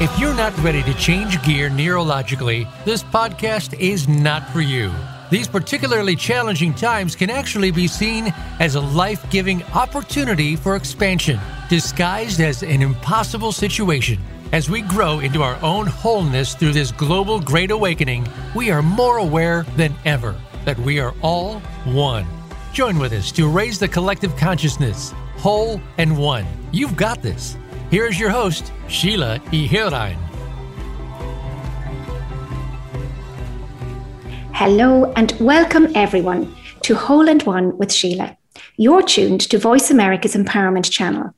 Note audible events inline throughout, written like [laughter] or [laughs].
If you're not ready to change gear neurologically, this podcast is not for you. These particularly challenging times can actually be seen as a life giving opportunity for expansion, disguised as an impossible situation. As we grow into our own wholeness through this global great awakening, we are more aware than ever that we are all one. Join with us to raise the collective consciousness, whole and one. You've got this. Here is your host, Sheila Ihirain. Hello and welcome everyone to Whole and One with Sheila. You're tuned to Voice America's Empowerment Channel.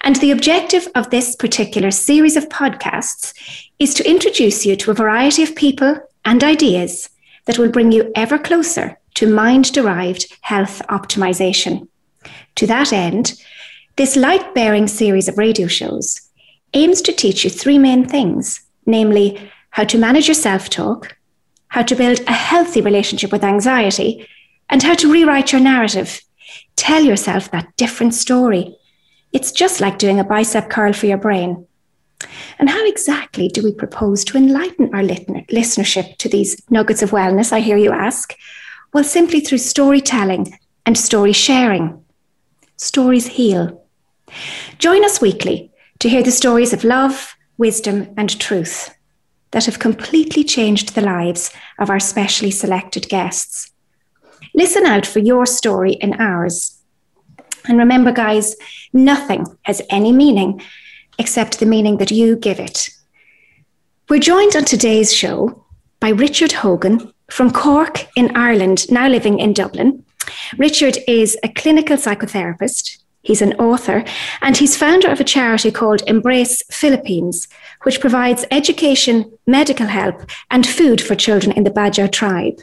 And the objective of this particular series of podcasts is to introduce you to a variety of people and ideas that will bring you ever closer to mind derived health optimization. To that end, this light bearing series of radio shows aims to teach you three main things namely, how to manage your self talk, how to build a healthy relationship with anxiety, and how to rewrite your narrative. Tell yourself that different story. It's just like doing a bicep curl for your brain. And how exactly do we propose to enlighten our listenership to these nuggets of wellness, I hear you ask? Well, simply through storytelling and story sharing. Stories heal. Join us weekly to hear the stories of love, wisdom, and truth that have completely changed the lives of our specially selected guests. Listen out for your story in ours. And remember, guys, nothing has any meaning except the meaning that you give it. We're joined on today's show by Richard Hogan from Cork in Ireland, now living in Dublin. Richard is a clinical psychotherapist, He's an author, and he's founder of a charity called Embrace Philippines, which provides education, medical help, and food for children in the Bajau tribe.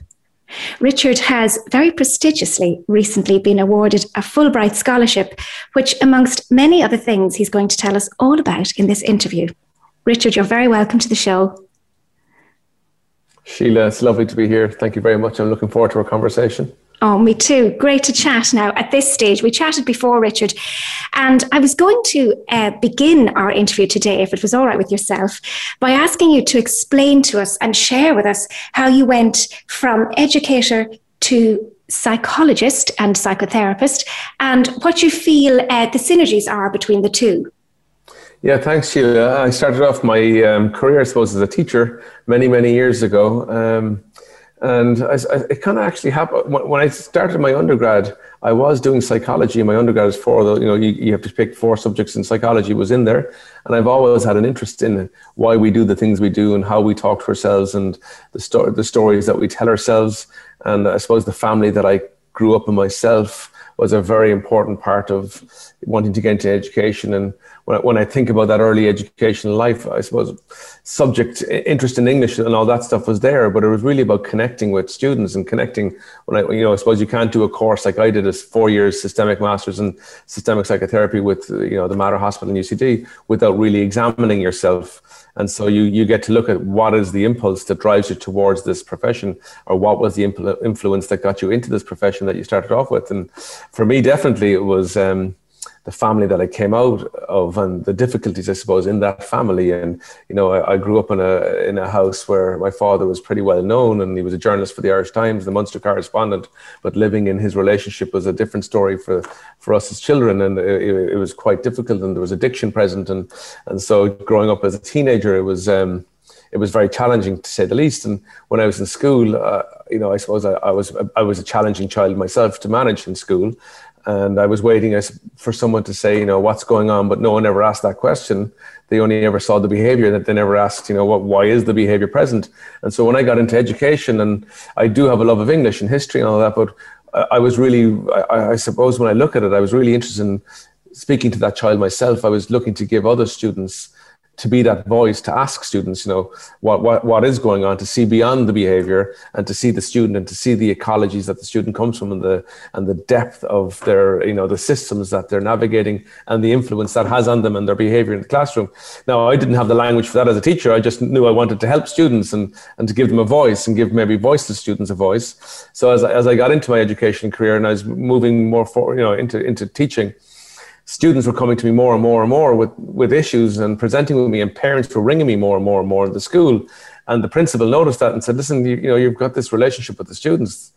Richard has very prestigiously recently been awarded a Fulbright Scholarship, which, amongst many other things, he's going to tell us all about in this interview. Richard, you're very welcome to the show. Sheila, it's lovely to be here. Thank you very much. I'm looking forward to our conversation. Oh, me too. Great to chat now at this stage. We chatted before, Richard, and I was going to uh, begin our interview today, if it was all right with yourself, by asking you to explain to us and share with us how you went from educator to psychologist and psychotherapist and what you feel uh, the synergies are between the two. Yeah, thanks, Sheila. I started off my um, career, I suppose, as a teacher many, many years ago. Um, and I, I, it kind of actually happened when I started my undergrad. I was doing psychology. My undergrad is four, though, you know, you, you have to pick four subjects, and psychology was in there. And I've always had an interest in why we do the things we do and how we talk to ourselves and the, the stories that we tell ourselves. And I suppose the family that I grew up in myself was a very important part of wanting to get into education. And when I, when I think about that early education life, I suppose subject interest in English and all that stuff was there, but it was really about connecting with students and connecting. When I, you know, I suppose you can't do a course like I did, a four years systemic masters in systemic psychotherapy with you know the Mater Hospital and UCD without really examining yourself and so you, you get to look at what is the impulse that drives you towards this profession, or what was the influence that got you into this profession that you started off with. And for me, definitely, it was. Um, the family that I came out of and the difficulties, I suppose, in that family. And you know, I, I, grew up in a in a house where my father was pretty well known, and he was a journalist for the Irish Times, the Munster correspondent. But living in his relationship was a different story for for us as children, and it, it was quite difficult. And there was addiction present, and and so growing up as a teenager, it was. Um, it was very challenging to say the least. And when I was in school, uh, you know, I suppose I, I, was I was a challenging child myself to manage in school, and I was waiting for someone to say, you know, what's going on, but no one ever asked that question. They only ever saw the behavior that they never asked, you know, what, why is the behavior present? And so when I got into education, and I do have a love of English and history and all that, but I was really, I, I suppose when I look at it, I was really interested in speaking to that child myself. I was looking to give other students to be that voice to ask students, you know, what, what, what is going on, to see beyond the behavior and to see the student and to see the ecologies that the student comes from and the, and the depth of their, you know, the systems that they're navigating and the influence that has on them and their behavior in the classroom. Now, I didn't have the language for that as a teacher. I just knew I wanted to help students and, and to give them a voice and give maybe voiceless students a voice. So as, as I got into my education career and I was moving more for, you know, into, into teaching, students were coming to me more and more and more with, with issues and presenting with me, and parents were ringing me more and more and more in the school. And the principal noticed that and said, "Listen, you, you know, you've got this relationship with the students,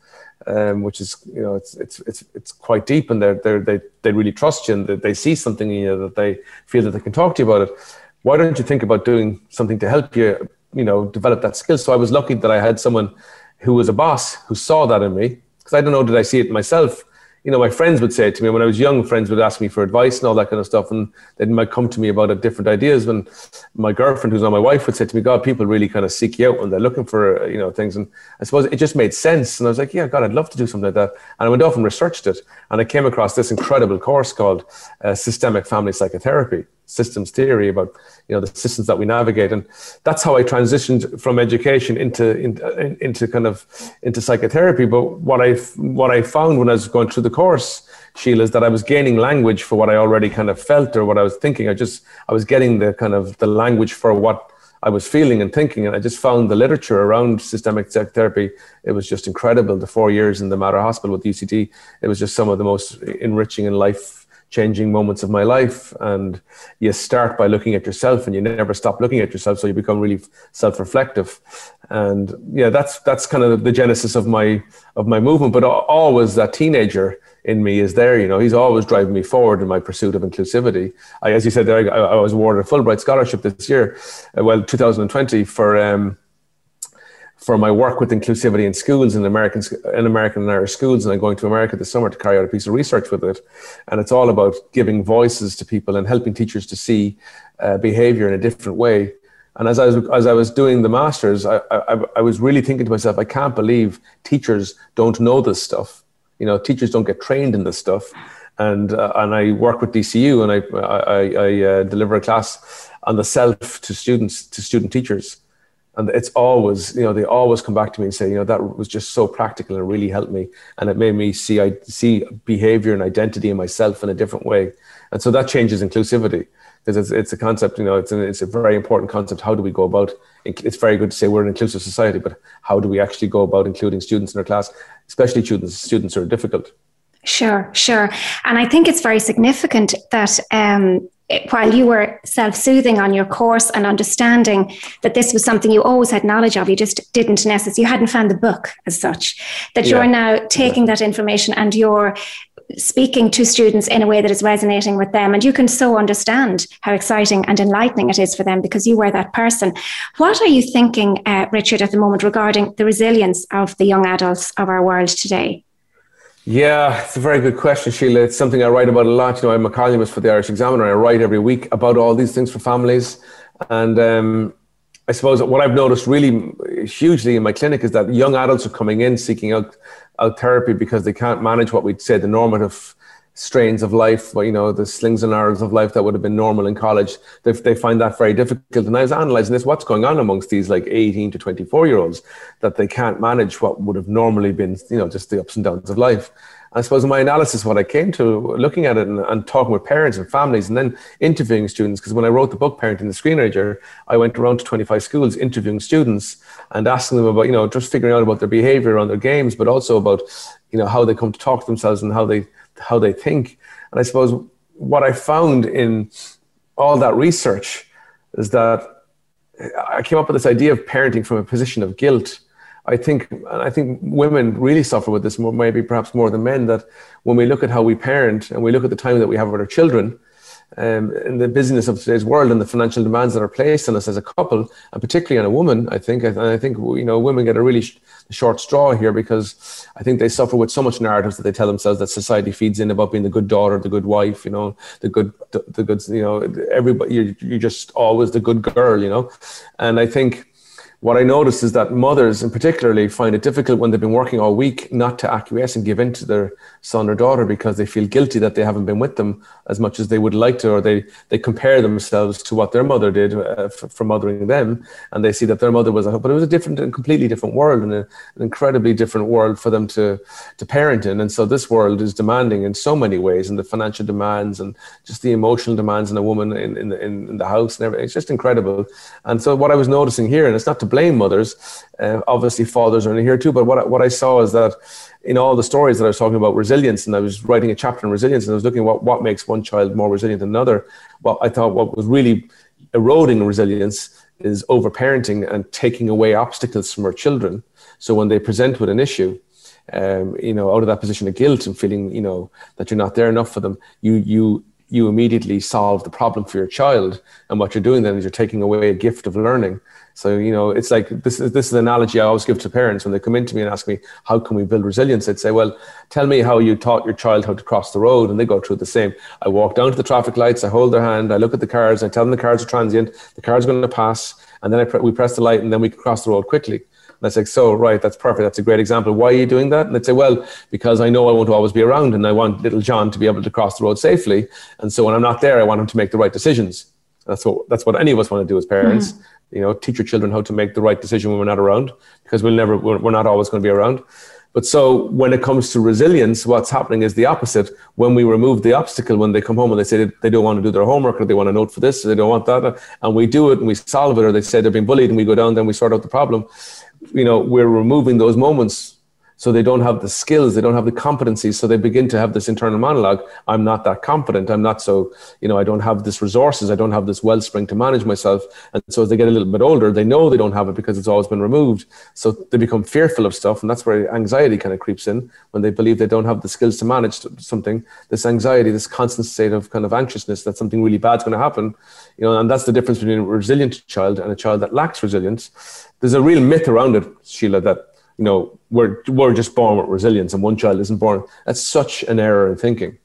um, which is, you know, it's it's it's it's quite deep, and they they they they really trust you, and they, they see something in you that they feel that they can talk to you about it. Why don't you think about doing something to help you, you know, develop that skill?" So I was lucky that I had someone who was a boss who saw that in me, because I don't know, did I see it myself? You know, my friends would say it to me when I was young. Friends would ask me for advice and all that kind of stuff, and they might come to me about different ideas. When my girlfriend, who's now my wife, would say to me, "God, people really kind of seek you out when they're looking for you know things." And I suppose it just made sense, and I was like, "Yeah, God, I'd love to do something like that." And I went off and researched it, and I came across this incredible course called uh, Systemic Family Psychotherapy systems theory about you know the systems that we navigate and that's how i transitioned from education into into, into kind of into psychotherapy but what i what i found when i was going through the course sheila is that i was gaining language for what i already kind of felt or what i was thinking i just i was getting the kind of the language for what I was feeling and thinking, and I just found the literature around systemic psychotherapy. It was just incredible. The four years in the Mater Hospital with UCD, it was just some of the most enriching in life changing moments of my life. And you start by looking at yourself and you never stop looking at yourself. So you become really self-reflective. And yeah, that's, that's kind of the genesis of my, of my movement. But always that teenager in me is there. You know, he's always driving me forward in my pursuit of inclusivity. I, as you said, I, I was awarded a Fulbright scholarship this year, uh, well, 2020 for, um, for my work with inclusivity in schools in American in American and Irish schools, and I'm going to America this summer to carry out a piece of research with it. And it's all about giving voices to people and helping teachers to see uh, behavior in a different way. And as I was as I was doing the masters, I, I, I was really thinking to myself, I can't believe teachers don't know this stuff. You know, teachers don't get trained in this stuff. And uh, and I work with DCU, and I I, I uh, deliver a class on the self to students to student teachers and it's always you know they always come back to me and say you know that was just so practical and really helped me. And it made me see i see behavior and identity in myself in a different way. And so that changes inclusivity because it's, it's a concept you know it's, a it's a very important concept. How do we go about it's very good to say we're an inclusive society but how do we actually go about including students in our class especially students students who are difficult? Sure, sure. And I think it's very significant that um, while you were self-soothing on your course and understanding that this was something you always had knowledge of, you just didn't necessarily, you hadn't found the book as such, that yeah. you're now taking that information and you're speaking to students in a way that is resonating with them. And you can so understand how exciting and enlightening it is for them because you were that person. What are you thinking, uh, Richard, at the moment regarding the resilience of the young adults of our world today? Yeah, it's a very good question, Sheila. It's something I write about a lot. You know, I'm a columnist for the Irish Examiner. I write every week about all these things for families. And um, I suppose what I've noticed really hugely in my clinic is that young adults are coming in seeking out, out therapy because they can't manage what we'd say the normative strains of life, you know, the slings and arrows of life that would have been normal in college, they, they find that very difficult. And I was analyzing this, what's going on amongst these like 18 to 24 year olds that they can't manage what would have normally been, you know, just the ups and downs of life. I suppose my analysis, what I came to looking at it and, and talking with parents and families and then interviewing students, because when I wrote the book, Parenting the Screenager, I went around to 25 schools interviewing students and asking them about, you know, just figuring out about their behavior on their games, but also about, you know, how they come to talk to themselves and how they how they think. And I suppose what I found in all that research is that I came up with this idea of parenting from a position of guilt. I think, and I think women really suffer with this more, maybe perhaps more than men. That when we look at how we parent and we look at the time that we have with our children, um, in the busyness of today's world and the financial demands that are placed on us as a couple, and particularly on a woman, I think, and I think you know women get a really sh- short straw here because I think they suffer with so much narratives that they tell themselves that society feeds in about being the good daughter, the good wife, you know, the good, the good, you know, everybody, you're, you're just always the good girl, you know, and I think what I notice is that mothers, in particularly, find it difficult when they've been working all week not to acquiesce and give in to their son or daughter because they feel guilty that they haven't been with them as much as they would like to, or they they compare themselves to what their mother did uh, for, mothering them, and they see that their mother was a but it was a different and completely different world and a, an incredibly different world for them to to parent in, and so this world is demanding in so many ways, and the financial demands and just the emotional demands in a woman in in, in the house and everything. It's just incredible, and so what I was noticing here, and it's not to blame mothers. Uh, obviously, fathers are in here too. But what what I saw is that in all the stories that I was talking about resilience, and I was writing a chapter on resilience, and I was looking at what, what makes one child more resilient than another. Well, I thought what was really eroding resilience is overparenting and taking away obstacles from our children. So when they present with an issue, um, you know, out of that position of guilt and feeling, you know, that you're not there enough for them, you you you immediately solve the problem for your child. And what you're doing then is you're taking away a gift of learning. So, you know, it's like this is this is an analogy I always give to parents when they come into me and ask me, how can we build resilience? I'd say, well, tell me how you taught your child how to cross the road. And they go through the same. I walk down to the traffic lights, I hold their hand, I look at the cars, I tell them the cars are transient, the car's going to pass, and then pre- we press the light and then we can cross the road quickly. And I say, so, right, that's perfect. That's a great example. Why are you doing that? And they'd say, well, because I know I won't always be around and I want little John to be able to cross the road safely. And so when I'm not there, I want him to make the right decisions. That's what, that's what any of us want to do as parents. Mm-hmm. You know, teach your children how to make the right decision when we're not around because we'll never, we're, we're not always going to be around. But so when it comes to resilience, what's happening is the opposite. When we remove the obstacle, when they come home and they say they don't want to do their homework or they want a note for this, or they don't want that, and we do it and we solve it, or they say they're being bullied and we go down, then we sort out the problem you know, we're removing those moments so they don't have the skills, they don't have the competencies. So they begin to have this internal monologue. I'm not that competent. I'm not so, you know, I don't have this resources. I don't have this wellspring to manage myself. And so as they get a little bit older, they know they don't have it because it's always been removed. So they become fearful of stuff. And that's where anxiety kind of creeps in when they believe they don't have the skills to manage something. This anxiety, this constant state of kind of anxiousness that something really bad's going to happen, you know, and that's the difference between a resilient child and a child that lacks resilience. There's a real myth around it, Sheila, that you know, we're, we're just born with resilience and one child isn't born. That's such an error in thinking.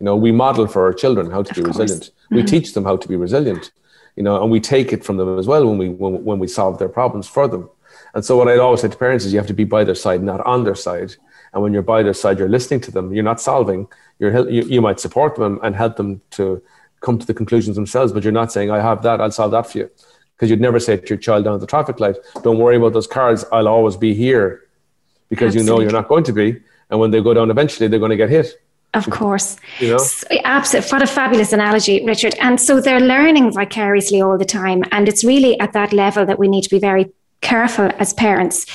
You know, we model for our children how to of be course. resilient. Mm-hmm. We teach them how to be resilient, you know, and we take it from them as well when we, when, when we solve their problems for them. And so what I'd always say to parents is you have to be by their side, not on their side. And when you're by their side, you're listening to them. You're not solving. You're you, you might support them and help them to come to the conclusions themselves, but you're not saying, "I have that. I'll solve that for you." Because you'd never say to your child down at the traffic light, don't worry about those cars, I'll always be here because Absolutely. you know you're not going to be. And when they go down eventually, they're going to get hit. Of course. You know? Absolutely. What a fabulous analogy, Richard. And so they're learning vicariously all the time. And it's really at that level that we need to be very careful as parents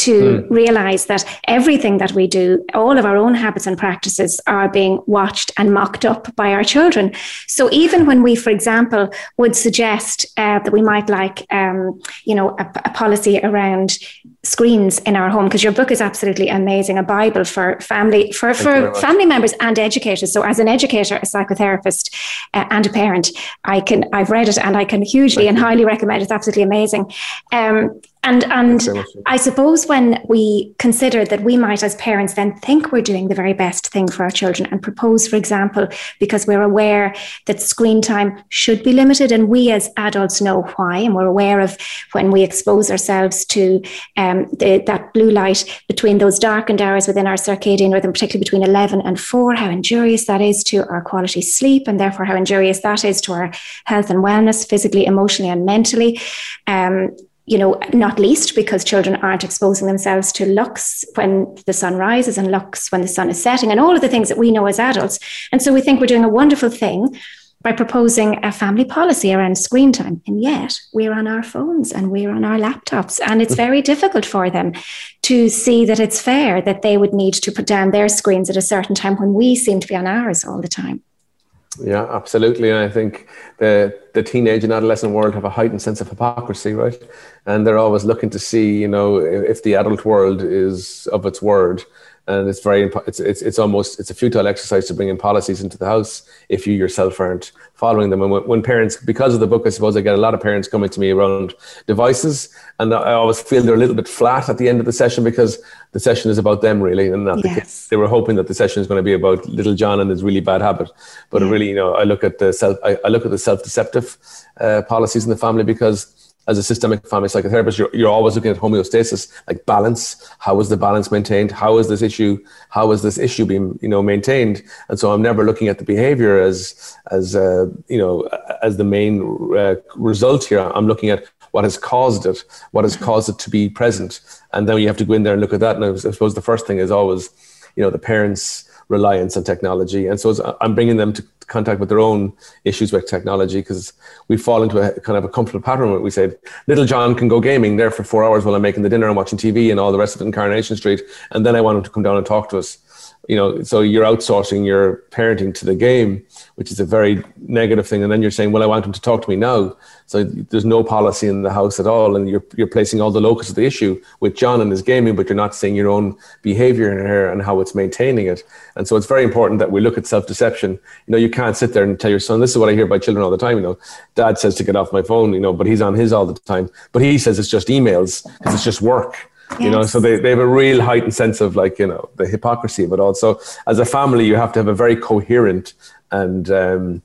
to mm. realize that everything that we do, all of our own habits and practices are being watched and mocked up by our children. So even when we, for example, would suggest uh, that we might like, um, you know, a, a, policy around screens in our home, because your book is absolutely amazing, a Bible for family, for, for family members and educators. So as an educator, a psychotherapist uh, and a parent, I can, I've read it and I can hugely and highly recommend it. It's absolutely amazing. Um, and and I suppose when we consider that we might, as parents, then think we're doing the very best thing for our children and propose, for example, because we're aware that screen time should be limited, and we as adults know why, and we're aware of when we expose ourselves to um, the, that blue light between those darkened hours within our circadian rhythm, particularly between 11 and 4, how injurious that is to our quality sleep, and therefore how injurious that is to our health and wellness, physically, emotionally, and mentally. Um, you know, not least because children aren't exposing themselves to lux when the sun rises and lux when the sun is setting, and all of the things that we know as adults. And so we think we're doing a wonderful thing by proposing a family policy around screen time. And yet we're on our phones and we're on our laptops. And it's [laughs] very difficult for them to see that it's fair that they would need to put down their screens at a certain time when we seem to be on ours all the time. Yeah, absolutely. And I think the the teenage and adolescent world have a heightened sense of hypocrisy, right? And they're always looking to see, you know, if the adult world is of its word and it's very it's, it's it's almost it's a futile exercise to bring in policies into the house if you yourself aren't following them and when, parents because of the book i suppose i get a lot of parents coming to me around devices and i always feel they're a little bit flat at the end of the session because the session is about them really and not yes. the kids they were hoping that the session is going to be about little john and his really bad habit but yeah. really you know i look at the self i, I look at the self-deceptive uh, policies in the family because as a systemic family psychotherapist, you're, you're always looking at homeostasis, like balance. How is the balance maintained? How is this issue? How is this issue being, you know, maintained? And so I'm never looking at the behavior as, as uh, you know, as the main uh, result here. I'm looking at what has caused it, what has caused it to be present, and then you have to go in there and look at that. And I suppose the first thing is always, you know, the parents reliance on technology. And so I'm bringing them to contact with their own issues with technology because we fall into a kind of a comfortable pattern where we say, little John can go gaming there for four hours while I'm making the dinner and watching TV and all the rest of it in Coronation Street. And then I want him to come down and talk to us you know, so you're outsourcing your parenting to the game, which is a very negative thing. And then you're saying, well, I want him to talk to me now. So there's no policy in the house at all. And you're, you're placing all the locus of the issue with John and his gaming, but you're not seeing your own behavior in here and how it's maintaining it. And so it's very important that we look at self-deception. You know, you can't sit there and tell your son, this is what I hear by children all the time. You know, dad says to get off my phone, you know, but he's on his all the time. But he says it's just emails because it's just work Yes. You know, so they, they have a real heightened sense of like, you know, the hypocrisy of it all. So as a family, you have to have a very coherent and, um,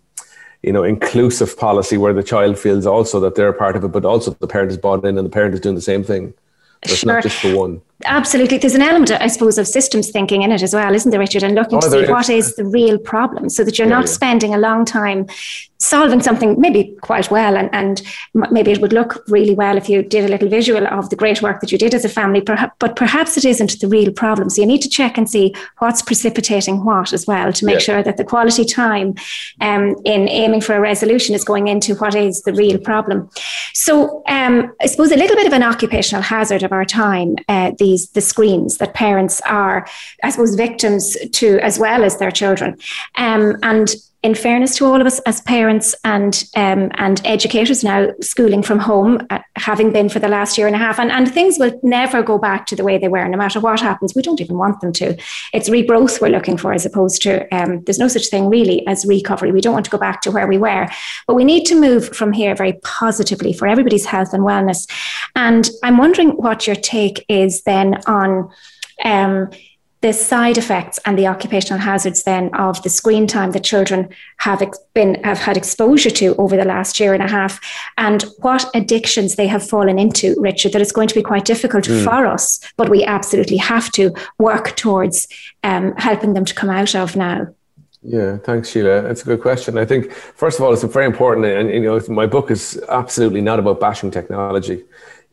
you know, inclusive policy where the child feels also that they're a part of it, but also the parent is bought in and the parent is doing the same thing. So it's not just for one. Absolutely. There's an element, I suppose, of systems thinking in it as well, isn't there, Richard? And looking oh, to see is. what is the real problem so that you're yeah, not yeah. spending a long time solving something maybe quite well and, and maybe it would look really well if you did a little visual of the great work that you did as a family but perhaps it isn't the real problem. So you need to check and see what's precipitating what as well to make yeah. sure that the quality time um, in aiming for a resolution is going into what is the real problem. So um, i suppose a little bit of an occupational hazard of our time uh, these the screens that parents are i suppose victims to as well as their children. Um, and in fairness to all of us as parents and um, and educators now schooling from home, uh, having been for the last year and a half, and, and things will never go back to the way they were, no matter what happens. We don't even want them to. It's regrowth we're looking for, as opposed to um, there's no such thing really as recovery. We don't want to go back to where we were, but we need to move from here very positively for everybody's health and wellness. And I'm wondering what your take is then on. Um, the side effects and the occupational hazards then of the screen time that children have been have had exposure to over the last year and a half and what addictions they have fallen into richard that it's going to be quite difficult mm. for us but we absolutely have to work towards um, helping them to come out of now yeah, thanks, Sheila. That's a good question. I think, first of all, it's very important. And, you know, my book is absolutely not about bashing technology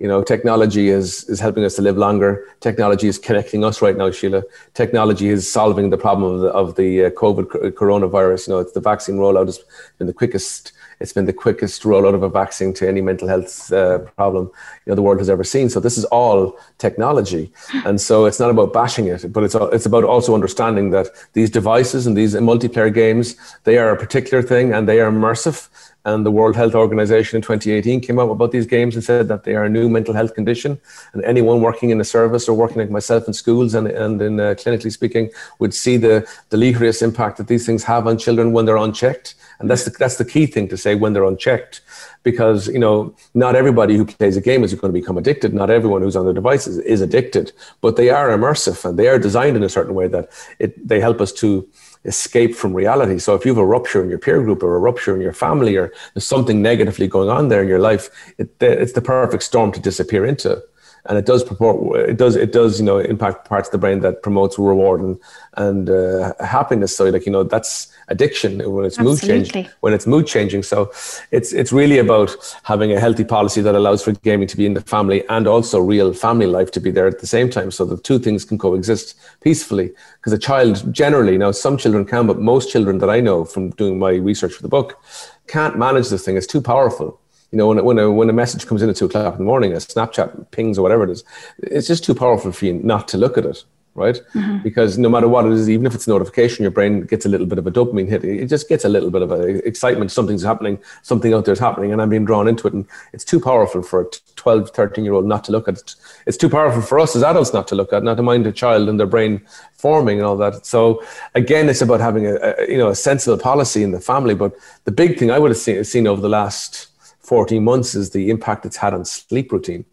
you know, technology is, is helping us to live longer. Technology is connecting us right now, Sheila. Technology is solving the problem of the, of the uh, COVID coronavirus. You know, it's the vaccine rollout has been the quickest. It's been the quickest rollout of a vaccine to any mental health uh, problem you know the world has ever seen. So this is all technology, and so it's not about bashing it, but it's it's about also understanding that these devices and these multiplayer games they are a particular thing and they are immersive and the World Health Organization in 2018 came out about these games and said that they are a new mental health condition. And anyone working in the service or working like myself in schools and, and in uh, clinically speaking would see the deleterious impact that these things have on children when they're unchecked. And that's the, that's the key thing to say when they're unchecked. Because, you know, not everybody who plays a game is going to become addicted. Not everyone who's on the devices is addicted, but they are immersive and they are designed in a certain way that it, they help us to escape from reality. So if you have a rupture in your peer group or a rupture in your family or there's something negatively going on there in your life, it, it's the perfect storm to disappear into. And it does purport, it does, it does, you know, impact parts of the brain that promotes reward and, and uh, happiness. So like, you know, that's, addiction when it's Absolutely. mood changing when it's mood changing so it's it's really about having a healthy policy that allows for gaming to be in the family and also real family life to be there at the same time so the two things can coexist peacefully because a child generally now some children can but most children that i know from doing my research for the book can't manage this thing it's too powerful you know, when, when, a, when a message comes in at two o'clock in the morning, a Snapchat pings or whatever it is, it's just too powerful for you not to look at it right? Mm-hmm. Because no matter what it is, even if it's a notification, your brain gets a little bit of a dopamine hit. It just gets a little bit of a excitement. Something's happening, something out there is happening, and I'm being drawn into it. And it's too powerful for a 12, 13 year old not to look at it. It's too powerful for us as adults not to look at, not to mind a child and their brain forming and all that. So again, it's about having a, a you know a sensible policy in the family. But the big thing I would have seen, seen over the last 14 months is the impact it's had on sleep routine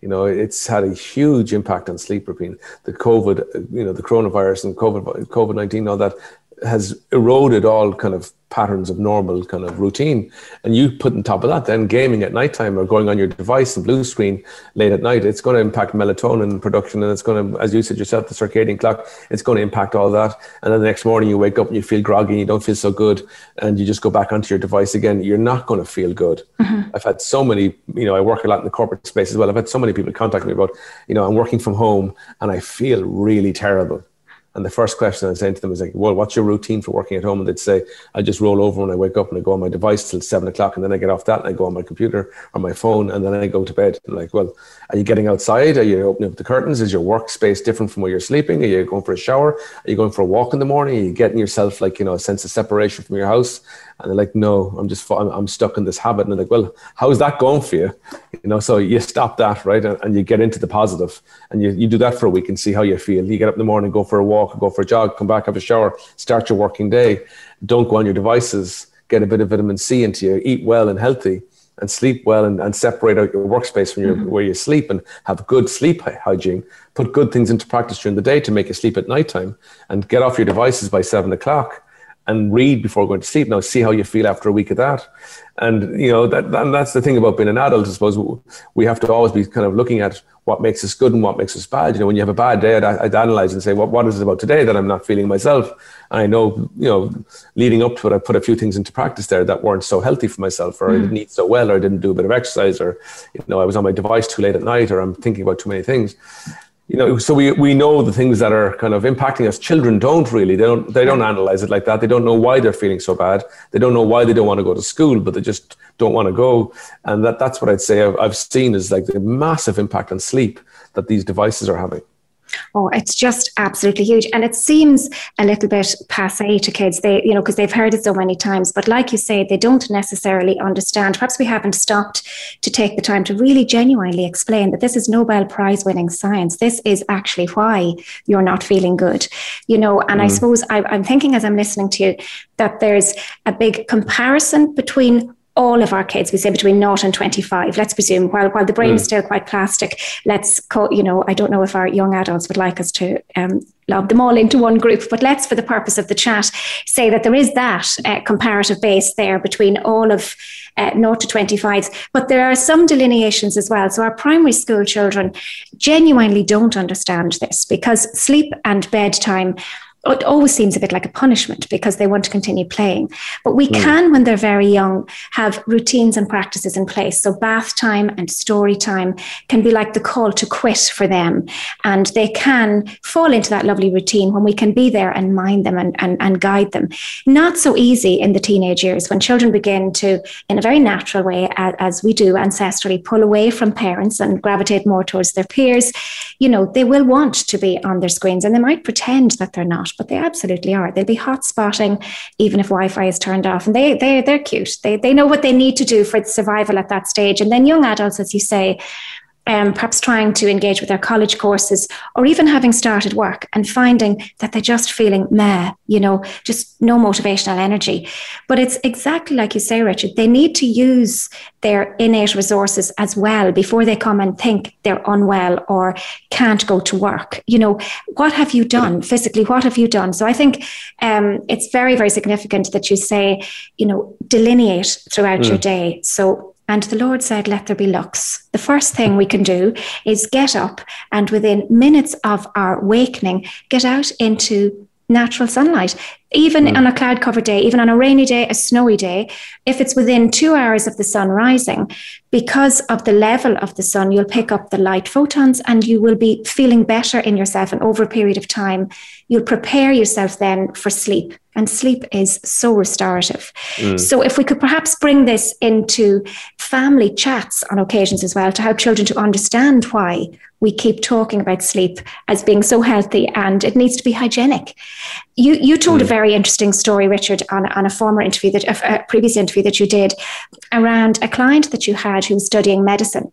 you know, it's had a huge impact on sleep routine. The COVID, uh, you know, the coronavirus and COVID, COVID nineteen, all that has eroded all kind of patterns of normal kind of routine. And you put on top of that, then gaming at nighttime or going on your device and blue screen late at night, it's going to impact melatonin production. And it's going to, as you said yourself, the circadian clock, it's going to impact all that. And then the next morning you wake up and you feel groggy and you don't feel so good. And you just go back onto your device again. You're not going to feel good. Mm-hmm. I've had so many, you know, I work a lot in the corporate space as well. I've had so many people contact me about, you know, I'm working from home and I feel really terrible And the first question I say to them was like, well, what's your routine for working at home? And they'd say, I just roll over when I wake up and I go on my device till seven o'clock. And then I get off that and I go on my computer or my phone and then I go to bed. And like, well, are you getting outside? Are you opening up the curtains? Is your workspace different from where you're sleeping? Are you going for a shower? Are you going for a walk in the morning? Are you getting yourself like, you know, a sense of separation from your house? And they're like, no, I'm just, I'm, I'm stuck in this habit. And they're like, well, how's that going for you? You know, so you stop that, right? And, and, you get into the positive and you, you do that for a week and see how you feel. You get up in the morning, go for a walk, go for a jog, come back, have a shower, start your working day. Don't go on your devices, get a bit of vitamin C into you, eat well and healthy and sleep well and, and separate out your workspace from your, mm-hmm. where you sleep and have good sleep hygiene. Put good things into practice during the day to make you sleep at nighttime and get off your devices by seven o'clock and read before going to sleep. Now, see how you feel after a week of that. And, you know, that, and that's the thing about being an adult, I suppose. We have to always be kind of looking at what makes us good and what makes us bad. You know, when you have a bad day, I'd, I'd analyze and say, what, what is it about today that I'm not feeling myself? And I know, you know, leading up to it, I put a few things into practice there that weren't so healthy for myself, or mm. I didn't eat so well, or I didn't do a bit of exercise, or, you know, I was on my device too late at night, or I'm thinking about too many things you know, so we, we know the things that are kind of impacting us. Children don't really. They don't they don't analyze it like that. They don't know why they're feeling so bad. They don't know why they don't want to go to school, but they just don't want to go. And that that's what I'd say I've, I've seen is like the massive impact on sleep that these devices are having. Oh, it's just absolutely huge. And it seems a little bit passe to kids. They, you know, because they've heard it so many times. But like you say, they don't necessarily understand. Perhaps we haven't stopped to take the time to really genuinely explain that this is Nobel Prize winning science. This is actually why you're not feeling good. You know, and mm. I suppose I, I'm thinking as I'm listening to you that there's a big comparison between all of our kids, we say between 0 and 25, let's presume, while, while the brain mm. is still quite plastic, let's call, you know, I don't know if our young adults would like us to um, lump them all into one group, but let's, for the purpose of the chat, say that there is that uh, comparative base there between all of uh, 0 to 25. But there are some delineations as well. So our primary school children genuinely don't understand this because sleep and bedtime it always seems a bit like a punishment because they want to continue playing. But we mm. can, when they're very young, have routines and practices in place. So bath time and story time can be like the call to quit for them. And they can fall into that lovely routine when we can be there and mind them and, and, and guide them. Not so easy in the teenage years when children begin to, in a very natural way, as, as we do ancestrally, pull away from parents and gravitate more towards their peers. You know, they will want to be on their screens and they might pretend that they're not but they absolutely are. They'll be hot spotting even if Wi-Fi is turned off, and they they they're cute. They they know what they need to do for survival at that stage. And then young adults, as you say, um, perhaps trying to engage with their college courses or even having started work and finding that they're just feeling meh, you know, just no motivational energy. But it's exactly like you say, Richard, they need to use their innate resources as well before they come and think they're unwell or can't go to work. You know, what have you done physically? What have you done? So I think um, it's very, very significant that you say, you know, delineate throughout mm. your day. So and the Lord said, Let there be lux. The first thing we can do is get up and within minutes of our awakening, get out into natural sunlight. Even mm. on a cloud covered day, even on a rainy day, a snowy day, if it's within two hours of the sun rising, because of the level of the sun, you'll pick up the light photons and you will be feeling better in yourself. And over a period of time, you'll prepare yourself then for sleep. And sleep is so restorative. Mm. So, if we could perhaps bring this into family chats on occasions as well to help children to understand why we keep talking about sleep as being so healthy and it needs to be hygienic. You, you told mm. a very interesting story, Richard, on, on a former interview, that a, a previous interview that you did around a client that you had who was studying medicine.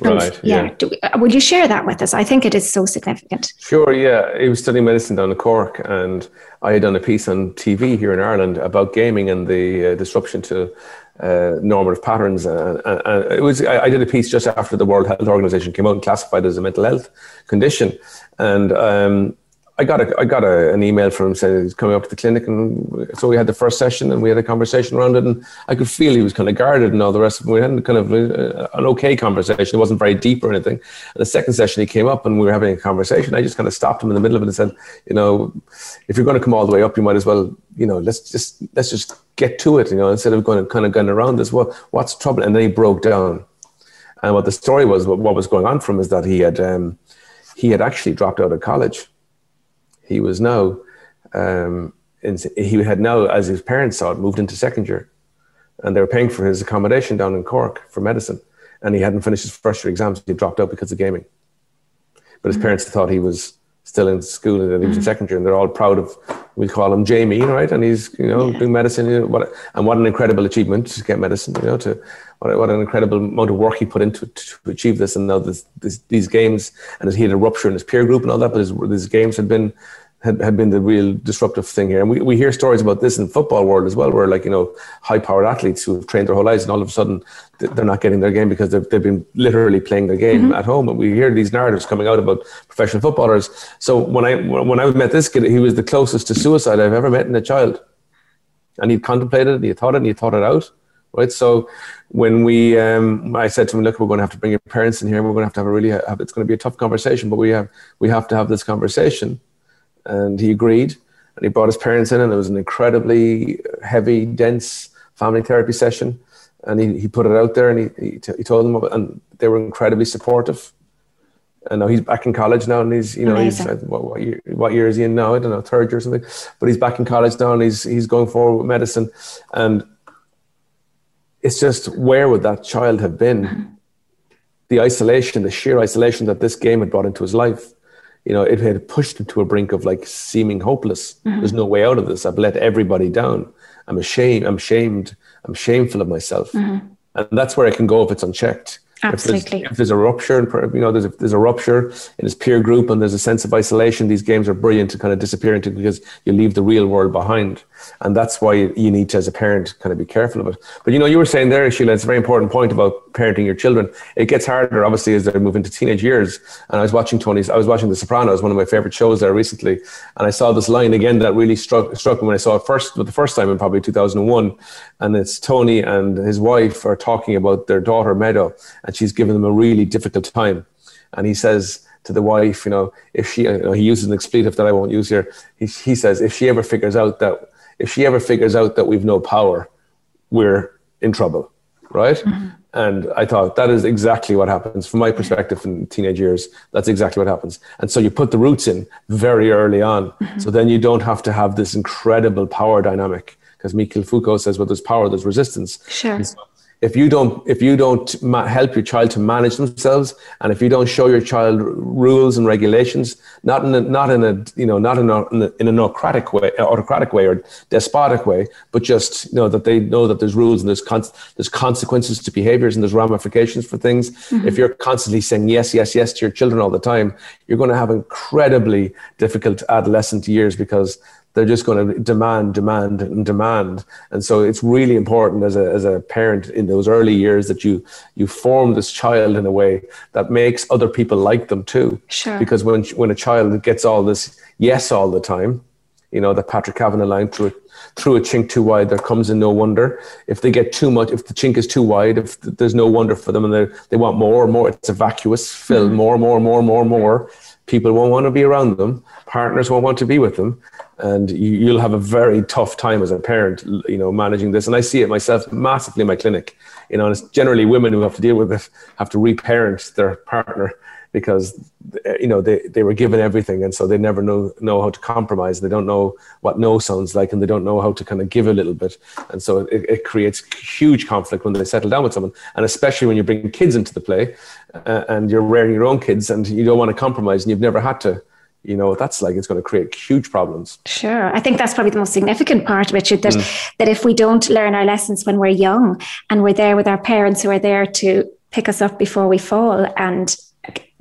Right. Yeah. yeah. We, uh, will you share that with us? I think it is so significant. Sure. Yeah. He was studying medicine down in Cork, and I had done a piece on TV here in Ireland about gaming and the uh, disruption to uh, normative patterns. And, and, and, it was I, I, did a piece just after the World Health Organization came out and classified it as a mental health condition, and um, I got a I got a, an email from him saying he's coming up to the clinic, and so we had the first session and we had a conversation around it, and I could feel he was kind of guarded and all the rest. Of it. We had kind of uh, an okay conversation. It wasn't very deep or anything. And the second session, he came up and we were having a conversation. I just kind of stopped him in the middle of it and said, you know, if you're going to come all the way up, you might as well, you know, let's just let's just get to it, you know, instead of going kind of going around this. What what's trouble? And then he broke down. And what the story was, what, was going on from is that he had um, he had actually dropped out of college he was now, um, in, he had now, as his parents saw it, moved into second year. And they were paying for his accommodation down in Cork for medicine. And he hadn't finished his first year exams. He dropped out because of gaming. But his mm-hmm. parents thought he was still in school and that he was in mm-hmm. second year. And they're all proud of, we call him Jamie, right? And he's, you know, yeah. doing medicine. You know, what, and what an incredible achievement to get medicine, you know, to what, what an incredible amount of work he put into to achieve this. And now this, this, these games, and he had a rupture in his peer group and all that, but his, his games had been had, had been the real disruptive thing here. And we, we hear stories about this in the football world as well, where like, you know, high powered athletes who have trained their whole lives and all of a sudden they're not getting their game because they've, they've been literally playing their game mm-hmm. at home. And we hear these narratives coming out about professional footballers. So when I, when I met this kid, he was the closest to suicide I've ever met in a child. And he'd contemplated it, and he thought it, and he thought it out. Right. So when we, um, I said to him, look, we're going to have to bring your parents in here. We're going to have to have a really, have, it's going to be a tough conversation, but we have, we have to have this conversation and he agreed. And he brought his parents in, and it was an incredibly heavy, dense family therapy session. And he, he put it out there, and he, he, t- he told them, about, and they were incredibly supportive. And now he's back in college now, and he's you know Amazing. he's what, what, year, what year is he in now? I don't know, third year or something. But he's back in college now, and he's he's going forward with medicine. And it's just where would that child have been? Mm-hmm. The isolation, the sheer isolation that this game had brought into his life you know, it had pushed him to a brink of like seeming hopeless. Mm-hmm. There's no way out of this. I've let everybody down. I'm ashamed. I'm shamed. I'm shameful of myself. Mm-hmm. And that's where I can go if it's unchecked. Absolutely. If there's, if there's, a rupture, and you know, there's a, there's a rupture in his peer group and there's a sense of isolation, these games are brilliant to kind of disappear into because you leave the real world behind. And that's why you need to, as a parent, kind of be careful of it. But, you know, you were saying there, Sheila, it's a very important point about parenting your children. It gets harder, obviously, as they move into teenage years. And I was watching Tony's, I was watching The Sopranos, one of my favorite shows there recently. And I saw this line again that really struck, struck me when I saw it first, but the first time in probably 2001. And it's Tony and his wife are talking about their daughter, Meadow, and she's giving them a really difficult time. And he says, to the wife, you know, if she, you know, he uses an expletive that I won't use here. He, he says, if she ever figures out that, if she ever figures out that we've no power, we're in trouble, right? Mm-hmm. And I thought that is exactly what happens from my perspective in teenage years. That's exactly what happens. And so you put the roots in very early on. Mm-hmm. So then you don't have to have this incredible power dynamic because Michel Foucault says, well, there's power, there's resistance. Sure. So if you don't if you don't ma- help your child to manage themselves and if you don't show your child rules and regulations not in a not in a you know not in a, in, a, in an autocratic way autocratic way or despotic way but just you know that they know that there's rules and there's con- there's consequences to behaviors and there's ramifications for things mm-hmm. if you're constantly saying yes yes yes to your children all the time you're going to have incredibly difficult adolescent years because they're just going to demand, demand, and demand. And so it's really important as a, as a parent in those early years that you you form this child in a way that makes other people like them too. Sure. Because when when a child gets all this yes all the time, you know, the Patrick Kavanagh line through it through a chink too wide, there comes in no wonder. If they get too much, if the chink is too wide, if there's no wonder for them and they they want more and more, it's a vacuous fill, mm-hmm. more, more, more, more, more. People won't want to be around them. Partners won't want to be with them and you, will have a very tough time as a parent, you know, managing this. And I see it myself massively in my clinic. You know, it's generally women who have to deal with it have to reparent their partner because you know they, they were given everything and so they never know know how to compromise they don't know what no sounds like and they don't know how to kind of give a little bit and so it, it creates huge conflict when they settle down with someone and especially when you bring kids into the play uh, and you're rearing your own kids and you don't want to compromise and you've never had to you know that's like it's going to create huge problems sure i think that's probably the most significant part richard that mm. that if we don't learn our lessons when we're young and we're there with our parents who are there to pick us up before we fall and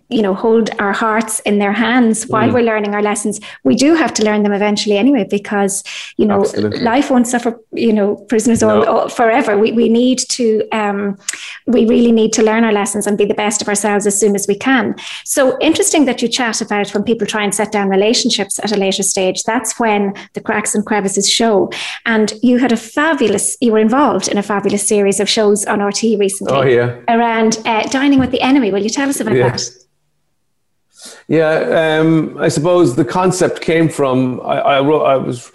you know hold our hearts in their hands while mm. we're learning our lessons we do have to learn them eventually anyway because you know Absolutely. life won't suffer you know prisoners no. all, all, forever we, we need to um, we really need to learn our lessons and be the best of ourselves as soon as we can so interesting that you chat about when people try and set down relationships at a later stage that's when the cracks and crevices show and you had a fabulous you were involved in a fabulous series of shows on RT recently oh, yeah. around uh, dining with the enemy will you tell us about yeah. that yeah, um, I suppose the concept came from I, I, wrote, I was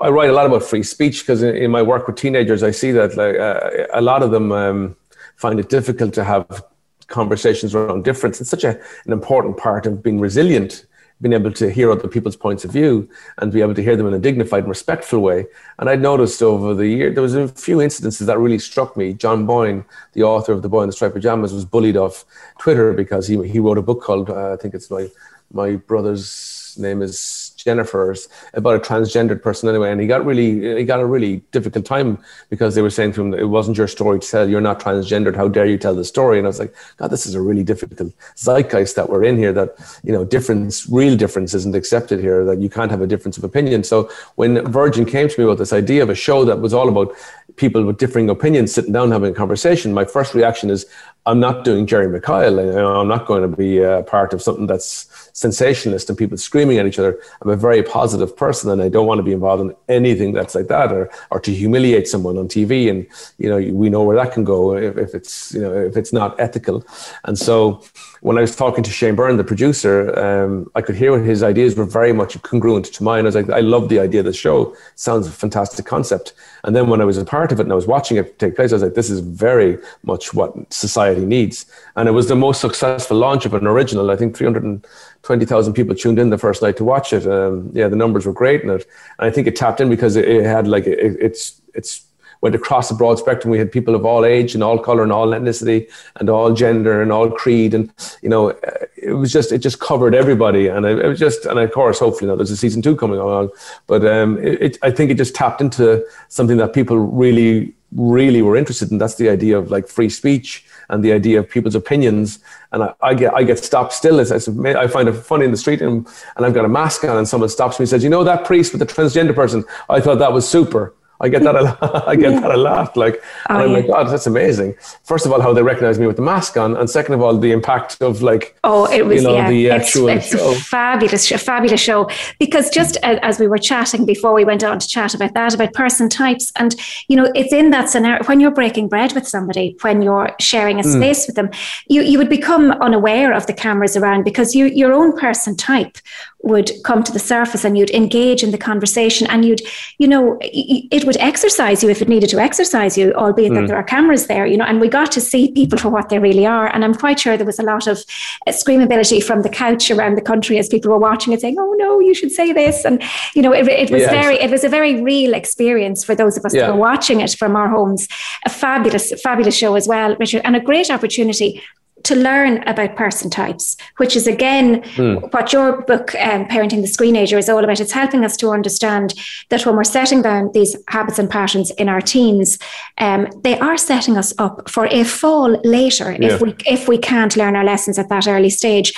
I write a lot about free speech because in, in, my work with teenagers, I see that like uh, a lot of them um, find it difficult to have conversations around difference. It's such a, an important part of being resilient being able to hear other people's points of view and be able to hear them in a dignified and respectful way. And I noticed over the year, there was a few incidences that really struck me. John Boyne, the author of The Boy in the Striped Pajamas, was bullied off Twitter because he, he wrote a book called, uh, I think it's my, my brother's name is Jennifer's about a transgendered person anyway, and he got really he got a really difficult time because they were saying to him it wasn't your story to tell. You're not transgendered. How dare you tell the story? And I was like, God, this is a really difficult zeitgeist that we're in here. That you know, difference, real difference, isn't accepted here. That you can't have a difference of opinion. So when Virgin came to me with this idea of a show that was all about people with differing opinions sitting down having a conversation, my first reaction is, I'm not doing Jeremy Kyle. I'm not going to be a part of something that's sensationalist and people screaming at each other. I'm a very positive person and I don't want to be involved in anything that's like that or, or to humiliate someone on TV. And, you know, we know where that can go if, if it's, you know, if it's not ethical. And so when I was talking to Shane Byrne, the producer, um, I could hear his ideas were very much congruent to mine. I was like, I love the idea of the show. Sounds a fantastic concept. And then when I was a part of it and I was watching it take place, I was like, this is very much what society needs. And it was the most successful launch of an original. I think 320,000 people tuned in the first night to watch it. Um, yeah, the numbers were great in it. And I think it tapped in because it, it had like, it, it's, it's, went across the broad spectrum. We had people of all age and all color and all ethnicity and all gender and all creed. And, you know, it was just, it just covered everybody. And it, was just, and of course, hopefully, know, there's a season two coming along. But um, it, it, I think it just tapped into something that people really, really were interested in. That's the idea of like free speech and the idea of people's opinions. And I, I get I get stopped still. As I, said. I find it funny in the street, and, and I've got a mask on, and someone stops me and says, "You know that priest with the transgender person? I thought that was super." I get that a lot. [laughs] I get yeah. that a lot. Like, oh, I'm yeah. like, God, that's amazing. First of all, how they recognize me with the mask on, and second of all, the impact of like, oh, it was you know, yeah, the actual it's, it's show. a fabulous, a fabulous show. Because just as we were chatting before we went on to chat about that, about person types, and you know, it's in that scenario when you're breaking bread with somebody, when you're sharing a hmm. space mm. with them, you you would become unaware of the cameras around because you your own person type would come to the surface and you'd engage in the conversation and you'd, you know, it would exercise you if it needed to exercise you, albeit mm. that there are cameras there, you know, and we got to see people for what they really are. And I'm quite sure there was a lot of uh, screamability from the couch around the country as people were watching it saying, oh no, you should say this. And, you know, it, it was yes. very, it was a very real experience for those of us yeah. who were watching it from our homes. A fabulous, fabulous show as well, Richard, and a great opportunity to learn about person types, which is again mm. what your book, um, Parenting the Screenager, is all about. It's helping us to understand that when we're setting down these habits and patterns in our teens, um, they are setting us up for a fall later yeah. if we if we can't learn our lessons at that early stage.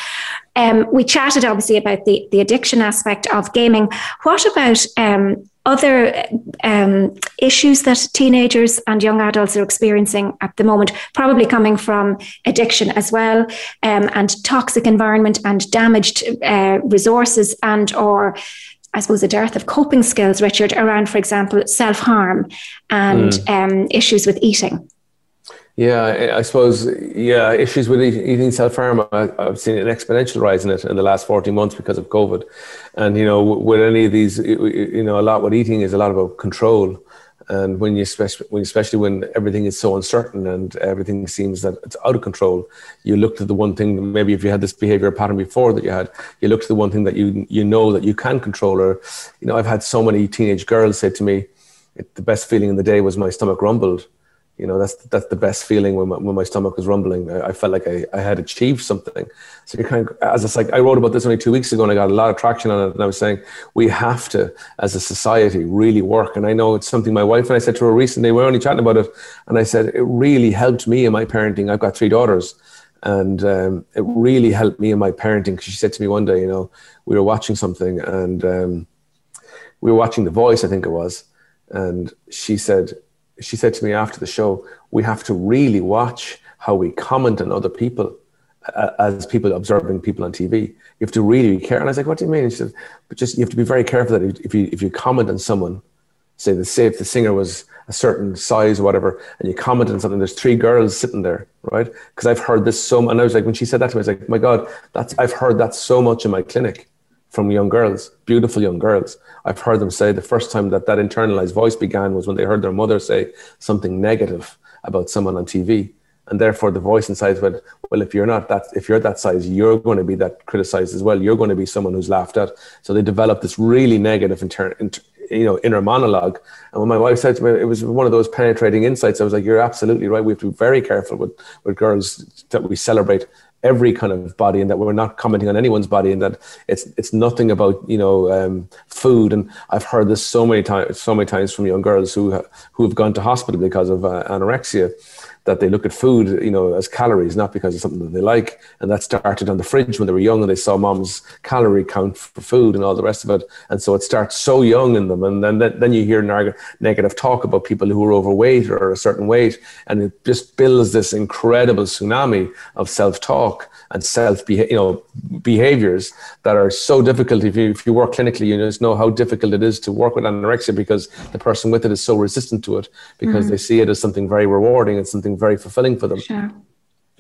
Um, we chatted obviously about the the addiction aspect of gaming. What about um, other um, issues that teenagers and young adults are experiencing at the moment, probably coming from addiction as well, um, and toxic environment and damaged uh, resources and or I suppose a dearth of coping skills, Richard, around, for example, self harm and mm. um, issues with eating. Yeah, I suppose, yeah, issues with eating self harm, I've seen an exponential rise in it in the last 14 months because of COVID. And, you know, with any of these, you know, a lot with eating is a lot about control. And when you, especially when, especially when everything is so uncertain and everything seems that it's out of control, you look to the one thing, maybe if you had this behavior pattern before that you had, you look to the one thing that you, you know that you can control. Or, you know, I've had so many teenage girls say to me, the best feeling in the day was my stomach rumbled you know that's that's the best feeling when my, when my stomach was rumbling. I, I, felt like I, I had achieved something. So you kind of as it's like I wrote about this only two weeks ago and I got a lot of traction on it. And I was saying we have to as a society really work. And I know it's something my wife and I said to her recently we are only chatting about it. And I said it really helped me in my parenting. I've got three daughters and um, it really helped me in my parenting. Because she said to me one day you know we were watching something and um, we were watching The Voice I think it was. And she said she said to me after the show, we have to really watch how we comment on other people uh, as people observing people on TV. You have to really careful. And I was like, what do you mean? she said, but just you have to be very careful that if you if you comment on someone, say the say if the singer was a certain size or whatever, and you comment on something, there's three girls sitting there, right? Because I've heard this so, and I was like, when she said that to me, I was like, my God, that's I've heard that so much in my clinic from young girls, beautiful young girls. I've heard them say the first time that that internalized voice began was when they heard their mother say something negative about someone on TV. and therefore the voice inside went, well, if you're not that, if you're that size, you're going to be that criticized as well. You're going to be someone who's laughed at. So they developed this really negative inter, inter, you know, inner monologue. And when my wife said to me, it was one of those penetrating insights. I was like, you're absolutely right. We have to be very careful with, with girls that we celebrate every kind of body and that we're not commenting on anyone's body and that it's it's nothing about you know um, food. And I've heard this so many times so many times from young girls who who have gone to hospital because of uh, anorexia that they look at food, you know, as calories, not because it's something that they like. And that started on the fridge when they were young and they saw mom's calorie count for food and all the rest of it. And so it starts so young in them. And then, then you hear negative talk about people who are overweight or a certain weight. And it just builds this incredible tsunami of self-talk and self you know behaviors that are so difficult if you if you work clinically you just know how difficult it is to work with anorexia because the person with it is so resistant to it because mm. they see it as something very rewarding and something very fulfilling for them sure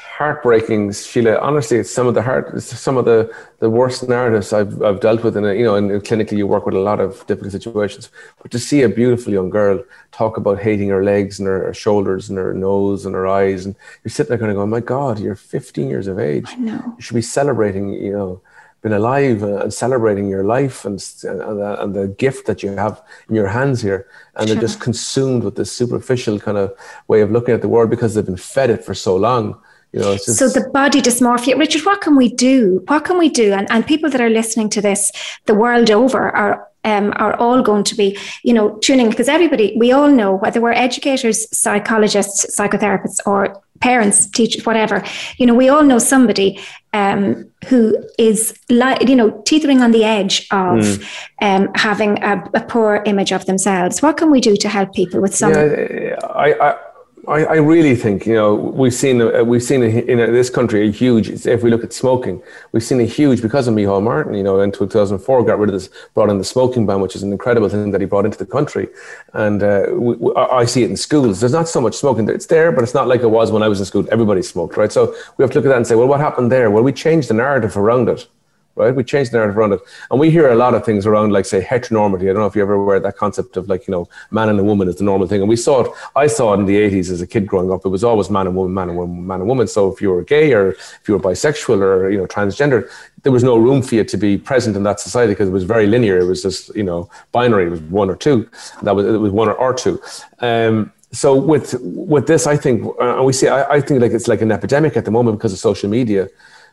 heartbreaking, Sheila. Honestly, it's some of the heart, some of the, the worst narratives I've, I've dealt with. In a, you know, in, in clinically, you work with a lot of difficult situations. But to see a beautiful young girl talk about hating her legs and her, her shoulders and her nose and her eyes, and you're sitting there kind of going, "My God, you're 15 years of age. You should be celebrating. You know." Being alive and celebrating your life and, and, the, and the gift that you have in your hands here. And sure. they're just consumed with this superficial kind of way of looking at the world because they've been fed it for so long you know, just... so the body dysmorphia, Richard, what can we do? What can we do? And, and people that are listening to this the world over are um, are all going to be, you know, tuning because everybody, we all know whether we're educators, psychologists, psychotherapists, or parents, teachers, whatever, you know, we all know somebody um, who is like, you know, teetering on the edge of mm. um, having a, a, poor image of themselves. What can we do to help people with some? Yeah, I, I I, I, really think you know we've seen we've seen in this country a huge. If we look at smoking, we've seen a huge because of Micheál Martin. You know, in 2004, got rid of this, brought in the smoking ban, which is an incredible thing that he brought into the country. And uh, we, we, I see it in schools. There's not so much smoking. It's there, but it's not like it was when I was in school. Everybody smoked, right? So we have to look at that and say, well, what happened there? Well, we changed the narrative around it right? We changed the narrative around it. And we hear a lot of things around, like, say, heteronormity. I don't know if you ever aware that concept of, like, you know, man and a woman is the normal thing. And we saw it, I saw it in the 80s as a kid growing up. It was always man and woman, man and woman, man and woman. So if you were gay or if you were bisexual or, you know, transgender, there was no room for you to be present in that society because it was very linear. It was just, you know, binary. It was one or two. That was, it was one or, or two. Um, so with with this, I think, uh, and we see, I, I think like it's like an epidemic at the moment because of social media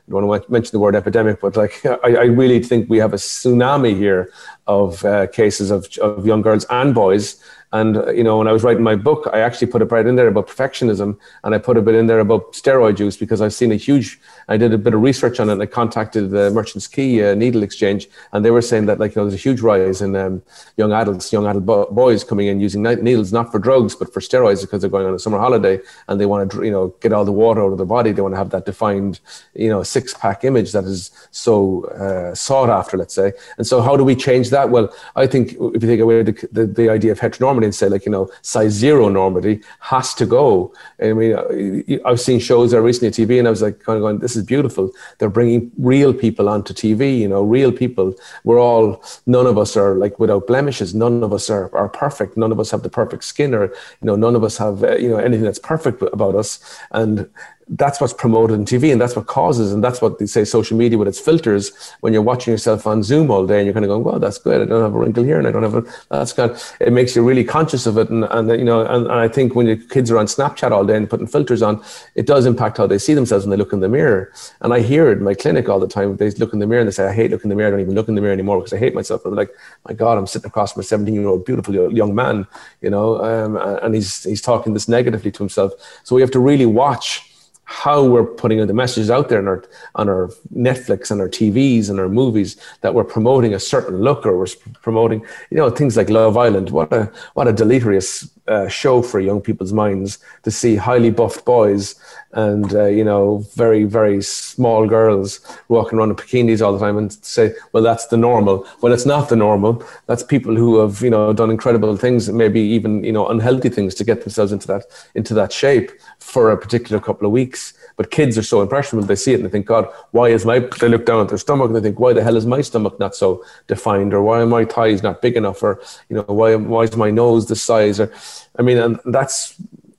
don't want to mention the word epidemic, but like [laughs] I, I really think we have a tsunami here of uh, cases of, of young girls and boys and, uh, you know, when I was writing my book, I actually put a bit in there about perfectionism and I put a bit in there about steroid use because I've seen a huge, I did a bit of research on it and I contacted the Merchants Quay uh, Needle Exchange and they were saying that, like, you know, there's a huge rise in um, young adults, young adult bo- boys coming in using needles, not for drugs, but for steroids because they're going on a summer holiday and they want to, you know, get all the water out of their body. They want to have that defined, you know, six pack image that is so uh, sought after, let's say. And so, how do we change that? Well, I think if you take away the, the, the idea of heteronormity, and say like you know size zero normally has to go. I mean, I've seen shows there recently on TV, and I was like kind of going, "This is beautiful." They're bringing real people onto TV. You know, real people. We're all none of us are like without blemishes. None of us are are perfect. None of us have the perfect skin, or you know, none of us have uh, you know anything that's perfect about us. And that's what's promoted on TV and that's what causes and that's what they say social media with its filters when you're watching yourself on Zoom all day and you're kind of going, well, that's good. I don't have a wrinkle here and I don't have a, that's good. It makes you really conscious of it. And, and you know, and, and I think when your kids are on Snapchat all day and putting filters on, it does impact how they see themselves when they look in the mirror. And I hear it in my clinic all the time. They look in the mirror and they say, I hate looking in the mirror. I don't even look in the mirror anymore because I hate myself. They're like, my God, I'm sitting across from a 17 year old beautiful young man, you know, um, and he's, he's talking this negatively to himself. So we have to really watch how we're putting the messages out there on our on our Netflix and our TVs and our movies that we're promoting a certain look or we're promoting you know things like Love Island. What a what a deleterious uh, show for young people's minds to see highly buffed boys and uh, you know very very small girls walking around in bikinis all the time and say well that's the normal. Well it's not the normal. That's people who have you know done incredible things maybe even you know unhealthy things to get themselves into that into that shape for a particular couple of weeks. But kids are so impressionable they see it and they think god why is my they look down at their stomach and they think why the hell is my stomach not so defined? Or why are my thighs not big enough? Or you know why why is my nose this size? Or i mean and that's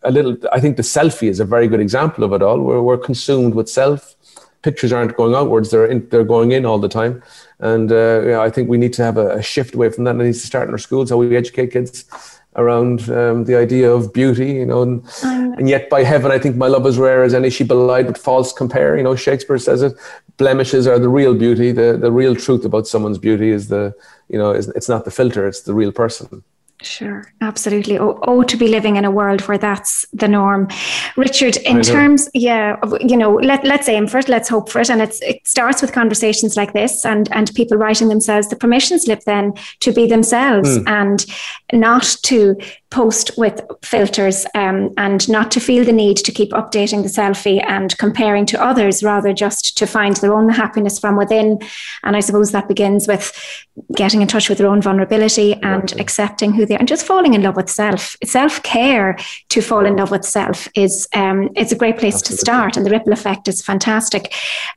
a little. I think the selfie is a very good example of it all. Where we're consumed with self. Pictures aren't going outwards; they're in, they're going in all the time. And uh, yeah, I think we need to have a, a shift away from that. And it needs to start in our schools. How we educate kids around um, the idea of beauty, you know, and, and yet by heaven, I think my love is rare as any she belied but false compare. You know, Shakespeare says it. Blemishes are the real beauty. The the real truth about someone's beauty is the, you know, is, it's not the filter. It's the real person. Sure, absolutely. Oh, oh, to be living in a world where that's the norm. Richard, in terms, yeah, you know, let, let's aim for it, let's hope for it. And it's, it starts with conversations like this and, and people writing themselves the permission slip then to be themselves mm. and not to post with filters um, and not to feel the need to keep updating the selfie and comparing to others, rather just to find their own happiness from within. And I suppose that begins with getting in touch with their own vulnerability and accepting who they are and just falling in love with self. Self care to fall in love with self is um, it's a great place Absolutely. to start, and the ripple effect is fantastic.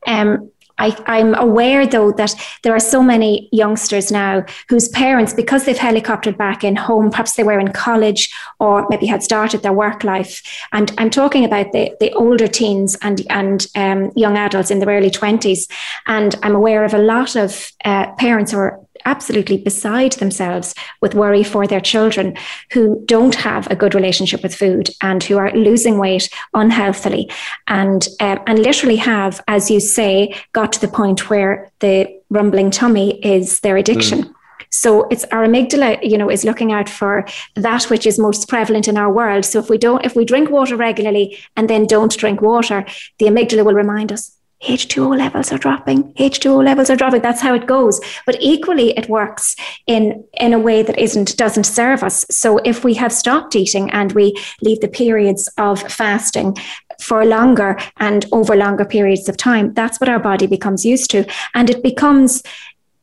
Um, I, am aware though that there are so many youngsters now whose parents, because they've helicoptered back in home, perhaps they were in college or maybe had started their work life. And I'm talking about the, the older teens and, and um, young adults in their early 20s. And I'm aware of a lot of uh, parents who are absolutely beside themselves with worry for their children who don't have a good relationship with food and who are losing weight unhealthily and uh, and literally have as you say got to the point where the rumbling tummy is their addiction mm. So it's our amygdala, you know, is looking out for that which is most prevalent in our world. So if we don't, if we drink water regularly and then don't drink water, the amygdala will remind us H2O levels are dropping, H2O levels are dropping. That's how it goes. But equally, it works in, in a way that isn't, doesn't serve us. So if we have stopped eating and we leave the periods of fasting for longer and over longer periods of time, that's what our body becomes used to. And it becomes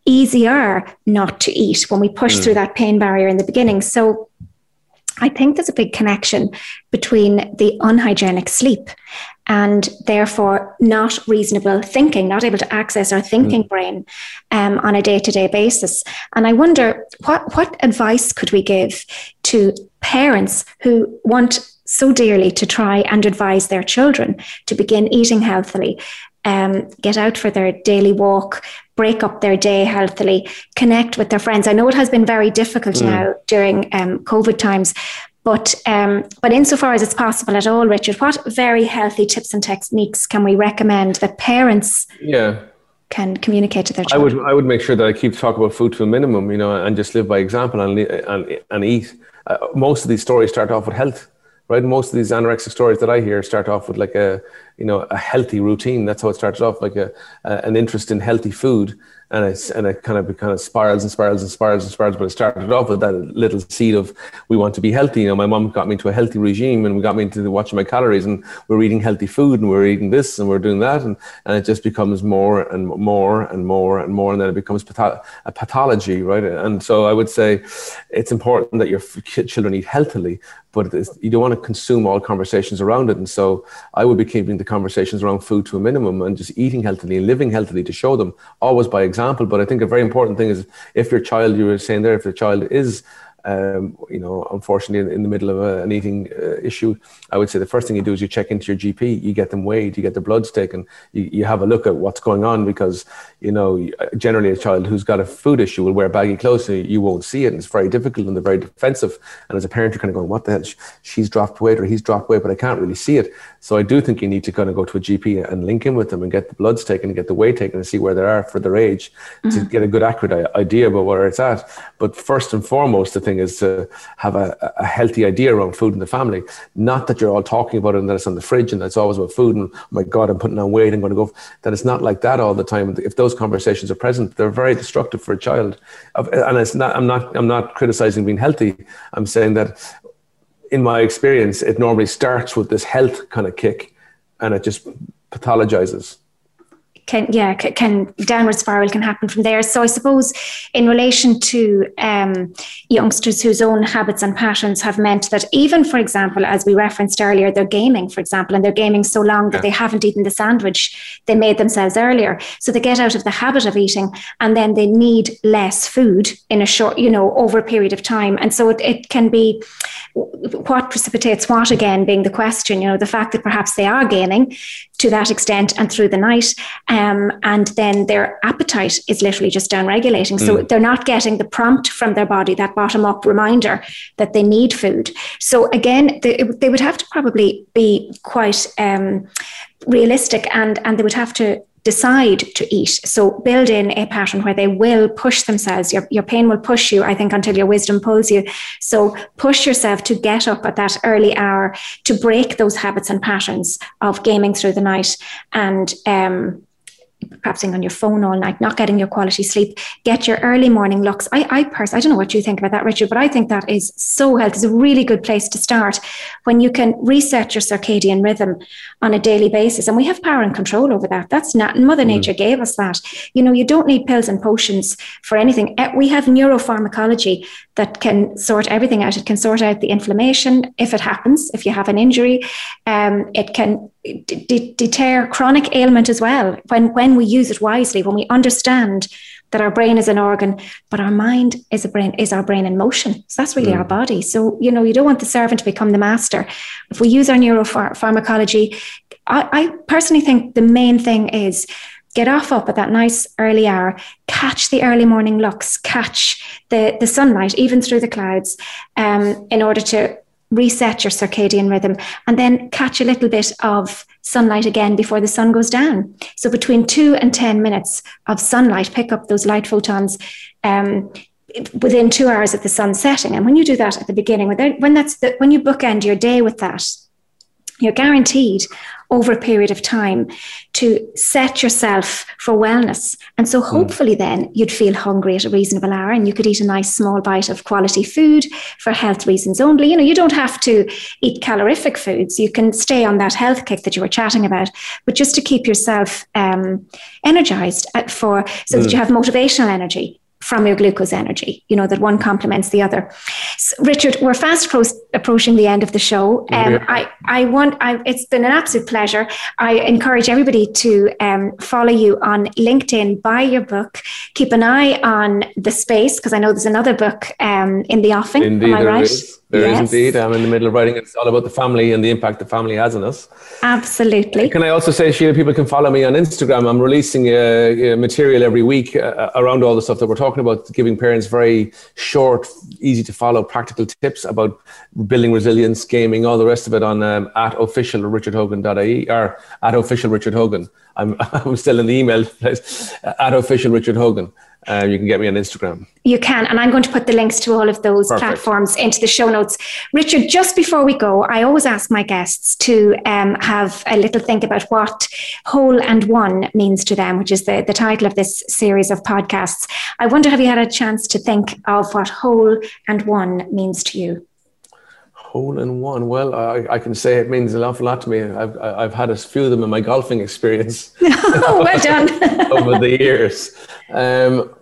easier not to eat when we push mm. through that pain barrier in the beginning. So I think there's a big connection between the unhygienic sleep and therefore not reasonable thinking, not able to access our thinking mm. brain um, on a day to day basis. And I wonder what, what advice could we give to parents who want so dearly to try and advise their children to begin eating healthily, um, get out for their daily walk, break up their day healthily, connect with their friends. I know it has been very difficult mm. now during um, COVID times, but um, but insofar as it's possible at all, Richard, what very healthy tips and techniques can we recommend that parents yeah can communicate to their children? I would I would make sure that I keep talking about food to a minimum, you know, and just live by example and and, and eat. Uh, most of these stories start off with health, right? Most of these anorexic stories that I hear start off with like a you know a healthy routine. That's how it starts off, like a, a an interest in healthy food and it, and it kind of kind of spirals and spirals and spirals and spirals. But it started off with that little seed of we want to be healthy. You know, my mom got me into a healthy regime, and we got me into watching my calories, and we're eating healthy food, and we're eating this, and we're doing that, and, and it just becomes more and more and more and more, and then it becomes patho- a pathology, right? And so I would say it's important that your children eat healthily, but you don't want to consume all conversations around it. And so I would be keeping the conversations around food to a minimum and just eating healthily and living healthily to show them, always by example. But I think a very important thing is if your child, you were saying there, if your child is um, you know, unfortunately, in, the middle of a, an eating uh, issue, I would say the first thing you do is you check into your GP, you get them weighed, you get their bloods taken, you, you have a look at what's going on because, you know, generally a child who's got a food issue will wear baggy clothes, so you won't see it, and it's very difficult and they're very defensive. And as a parent, you're kind of going, what the hell? She's dropped weight or he's dropped weight, but I can't really see it. So I do think you need to kind of go to a GP and link in with them and get the bloods taken and get the weight taken and see where they are for their age mm-hmm. to get a good, accurate idea about where it's at. But first and foremost, the thing is to have a, a, healthy idea around food in the family. Not that you're all talking about it and that it's on the fridge and that's always about food and oh my God, I'm putting on weight, I'm going to go. That it's not like that all the time. If those conversations are present, they're very destructive for a child. And it's not. I'm not. I'm not criticizing being healthy. I'm saying that in my experience, it normally starts with this health kind of kick, and it just pathologizes can yeah can, downward spiral can happen from there. So i suppose in relation to um, youngsters whose own habits and patterns have meant that even for example as we referenced earlier they're gaming for example and they're gaming so long that yeah. they haven't eaten the sandwich they made themselves earlier. So they get out of the habit of eating and then they need less food in a short you know over a period of time. And so it, it can be what precipitates what again being the question you know the fact that perhaps they are gaining to that extent and through the night um, and then their appetite is literally just down regulating so mm. they're not getting the prompt from their body that bottom up reminder that they need food so again they, they would have to probably be quite um, realistic and and they would have to decide to eat. So build in a pattern where they will push themselves. Your, your pain will push you, I think, until your wisdom pulls you. So push yourself to get up at that early hour to break those habits and patterns of gaming through the night and um, perhaps being on your phone all night, not getting your quality sleep, get your early morning looks. I, I personally, I don't know what you think about that, Richard, but I think that is so healthy. It's a really good place to start when you can reset your circadian rhythm on a daily basis. And we have power and control over that. That's not, Mother mm. Nature gave us that. You know, you don't need pills and potions for anything. Eh, we have neuropharmacology that can sort everything out. It can sort out the inflammation if it happens, if you have an injury. Um, it can d- deter chronic ailment as well when, when we use it wisely, when we understand that our brain is an organ, but our mind is a brain is our brain in motion. So that's really mm. our body. So you know you don't want the servant to become the master. If we use our neuropharmacology, I, I personally think the main thing is get off up at that nice early hour, catch the early morning looks, catch the, the sunlight, even through the clouds, um, in order to reset your circadian rhythm, and then catch a little bit of sunlight again before the sun goes down. So between two and 10 minutes of sunlight, pick up those light photons. Um, within two hours of the sun setting, and when you do that at the beginning, when that's the, when you bookend your day with that, you're guaranteed over a period of time to set yourself for wellness. And so hmm. hopefully then you'd feel hungry at a reasonable hour and you could eat a nice small bite of quality food for health reasons only. You know, you don't have to eat calorific foods. You can stay on that health kick that you were chatting about, but just to keep yourself um, energized for so that you have motivational energy from your glucose energy, you know, that one complements the other. So, Richard, we're fast pro- approaching the end of the show. Um, yeah. I, I want, I, it's been an absolute pleasure. I encourage everybody to um, follow you on LinkedIn, buy your book, keep an eye on the space, because I know there's another book um, in the offing. Indeed, Am I right? Is. There yes. is indeed. I'm in the middle of writing. It's all about the family and the impact the family has on us. Absolutely. Can I also say, Sheila, people can follow me on Instagram. I'm releasing uh, uh, material every week uh, around all the stuff that we're talking about, giving parents very short, easy to follow practical tips about building resilience, gaming, all the rest of it on um, at official richardhogan.ie or at official Richard Hogan. I'm, [laughs] I'm still in the email place, at official Richard Hogan. Uh, you can get me on Instagram. You can, and I'm going to put the links to all of those Perfect. platforms into the show notes. Richard, just before we go, I always ask my guests to um, have a little think about what whole and one means to them, which is the, the title of this series of podcasts. I wonder, have you had a chance to think of what whole and one means to you? Hole in one. Well, I, I, can say it means an awful lot to me. I've, I've had a few of them in my golfing experience. oh, [laughs] well [laughs] done. [laughs] over the years. Um,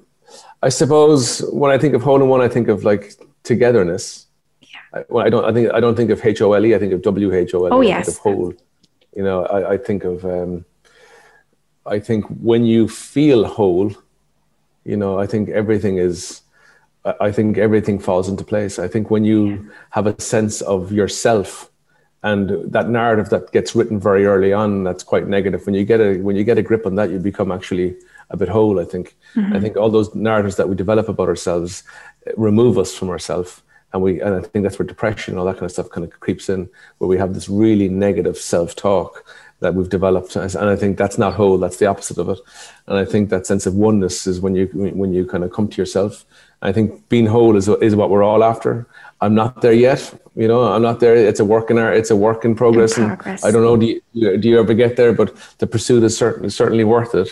I suppose when I think of hole in one, I think of like togetherness. Yeah. I, well, I don't. I think I don't think of H O L E. I think of W H O L E. Oh yes. of whole. You know, I, I think of. Um, I think when you feel whole, you know, I think everything is. I think everything falls into place. I think when you have a sense of yourself, and that narrative that gets written very early on, that's quite negative. When you get a when you get a grip on that, you become actually a bit whole. I think. Mm-hmm. I think all those narratives that we develop about ourselves remove us from ourselves, and we. And I think that's where depression and all that kind of stuff kind of creeps in, where we have this really negative self-talk that we've developed, and I think that's not whole. That's the opposite of it. And I think that sense of oneness is when you when you kind of come to yourself. I think being whole is is what we're all after. I'm not there yet. You know, I'm not there. It's a work in our, it's a work in progress. In progress. And I don't know. Do you, do you ever get there? But the pursuit is certainly certainly worth it.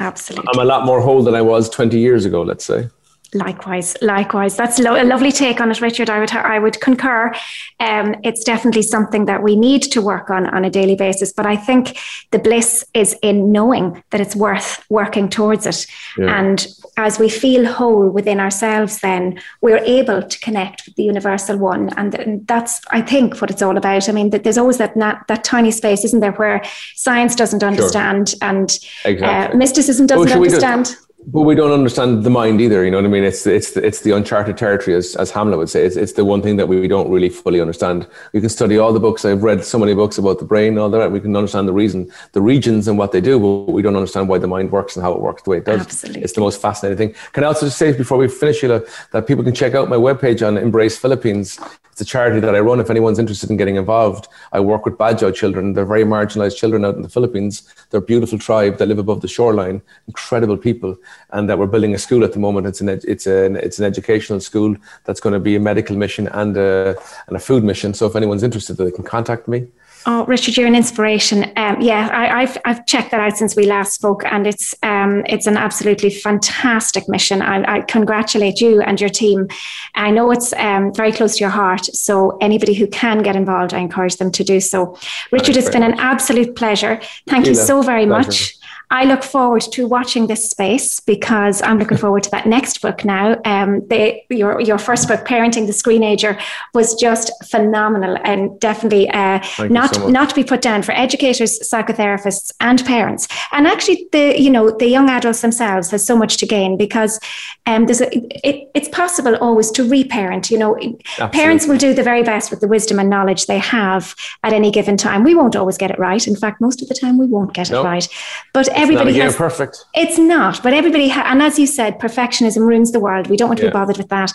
Absolutely. I'm a lot more whole than I was 20 years ago, let's say. Likewise, likewise. That's lo- a lovely take on it, Richard. I would, I would concur. Um, it's definitely something that we need to work on on a daily basis. But I think the bliss is in knowing that it's worth working towards it. Yeah. And as we feel whole within ourselves, then we're able to connect with the universal one. And that's, I think, what it's all about. I mean, there's always that that, that tiny space, isn't there, where science doesn't understand sure. and uh, exactly. uh, mysticism doesn't oh, understand but we don't understand the mind either. You know what I mean? It's it's the, it's the uncharted territory, as, as Hamlet would say. It's, it's the one thing that we don't really fully understand. We can study all the books. I've read so many books about the brain, all that. We can understand the reason, the regions, and what they do, but we don't understand why the mind works and how it works the way it does. Absolutely. It's the most fascinating thing. Can I also just say before we finish, Sheila, that people can check out my webpage on Embrace Philippines. It's a charity that I run. If anyone's interested in getting involved, I work with Badjao children. They're very marginalized children out in the Philippines. They're a beautiful tribe that live above the shoreline. Incredible people, and that we're building a school at the moment. It's an it's an it's an educational school that's going to be a medical mission and a and a food mission. So if anyone's interested, they can contact me. Oh, Richard, you're an inspiration. Um, yeah, I, have I've checked that out since we last spoke, and it's um, it's an absolutely fantastic mission. I, I, congratulate you and your team. I know it's um, very close to your heart, so anybody who can get involved, I encourage them to do so. Richard, it's been an absolute pleasure. Thank you so very pleasure. much. I look forward to watching this space because I'm looking forward to that next book now. Um, the, your your first book, Parenting the Screenager, was just phenomenal and definitely uh, not so not to be put down for educators, psychotherapists, and parents. And actually, the you know the young adults themselves has so much to gain because um, there's a, it, it's possible always to reparent. You know, Absolutely. parents will do the very best with the wisdom and knowledge they have at any given time. We won't always get it right. In fact, most of the time we won't get nope. it right. But everybody it's has perfect. It's not, but everybody ha- and as you said, perfectionism ruins the world. We don't want to yeah. be bothered with that.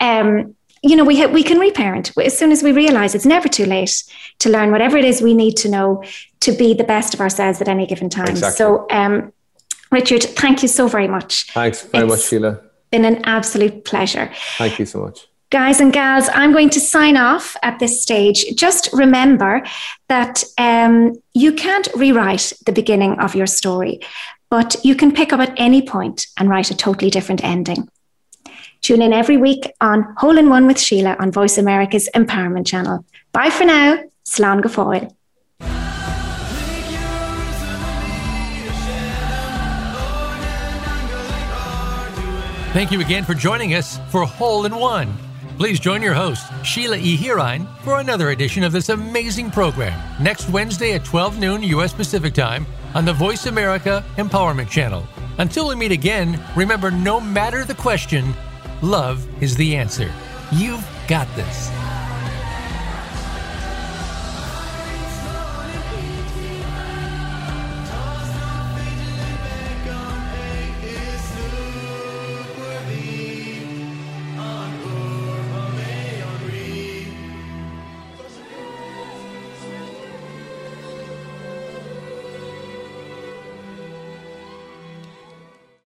Um, you know, we ha- we can reparent as soon as we realize it's never too late to learn whatever it is we need to know to be the best of ourselves at any given time. Exactly. So, um, Richard, thank you so very much. Thanks very it's much, Sheila. Been an absolute pleasure. Thank you so much. Guys and gals, I'm going to sign off at this stage. Just remember that um, you can't rewrite the beginning of your story, but you can pick up at any point and write a totally different ending. Tune in every week on Hole in One with Sheila on Voice America's Empowerment Channel. Bye for now. Slán go Thank you again for joining us for Hole in One. Please join your host, Sheila E. Hirine, for another edition of this amazing program next Wednesday at 12 noon U.S. Pacific Time on the Voice America Empowerment Channel. Until we meet again, remember no matter the question, love is the answer. You've got this.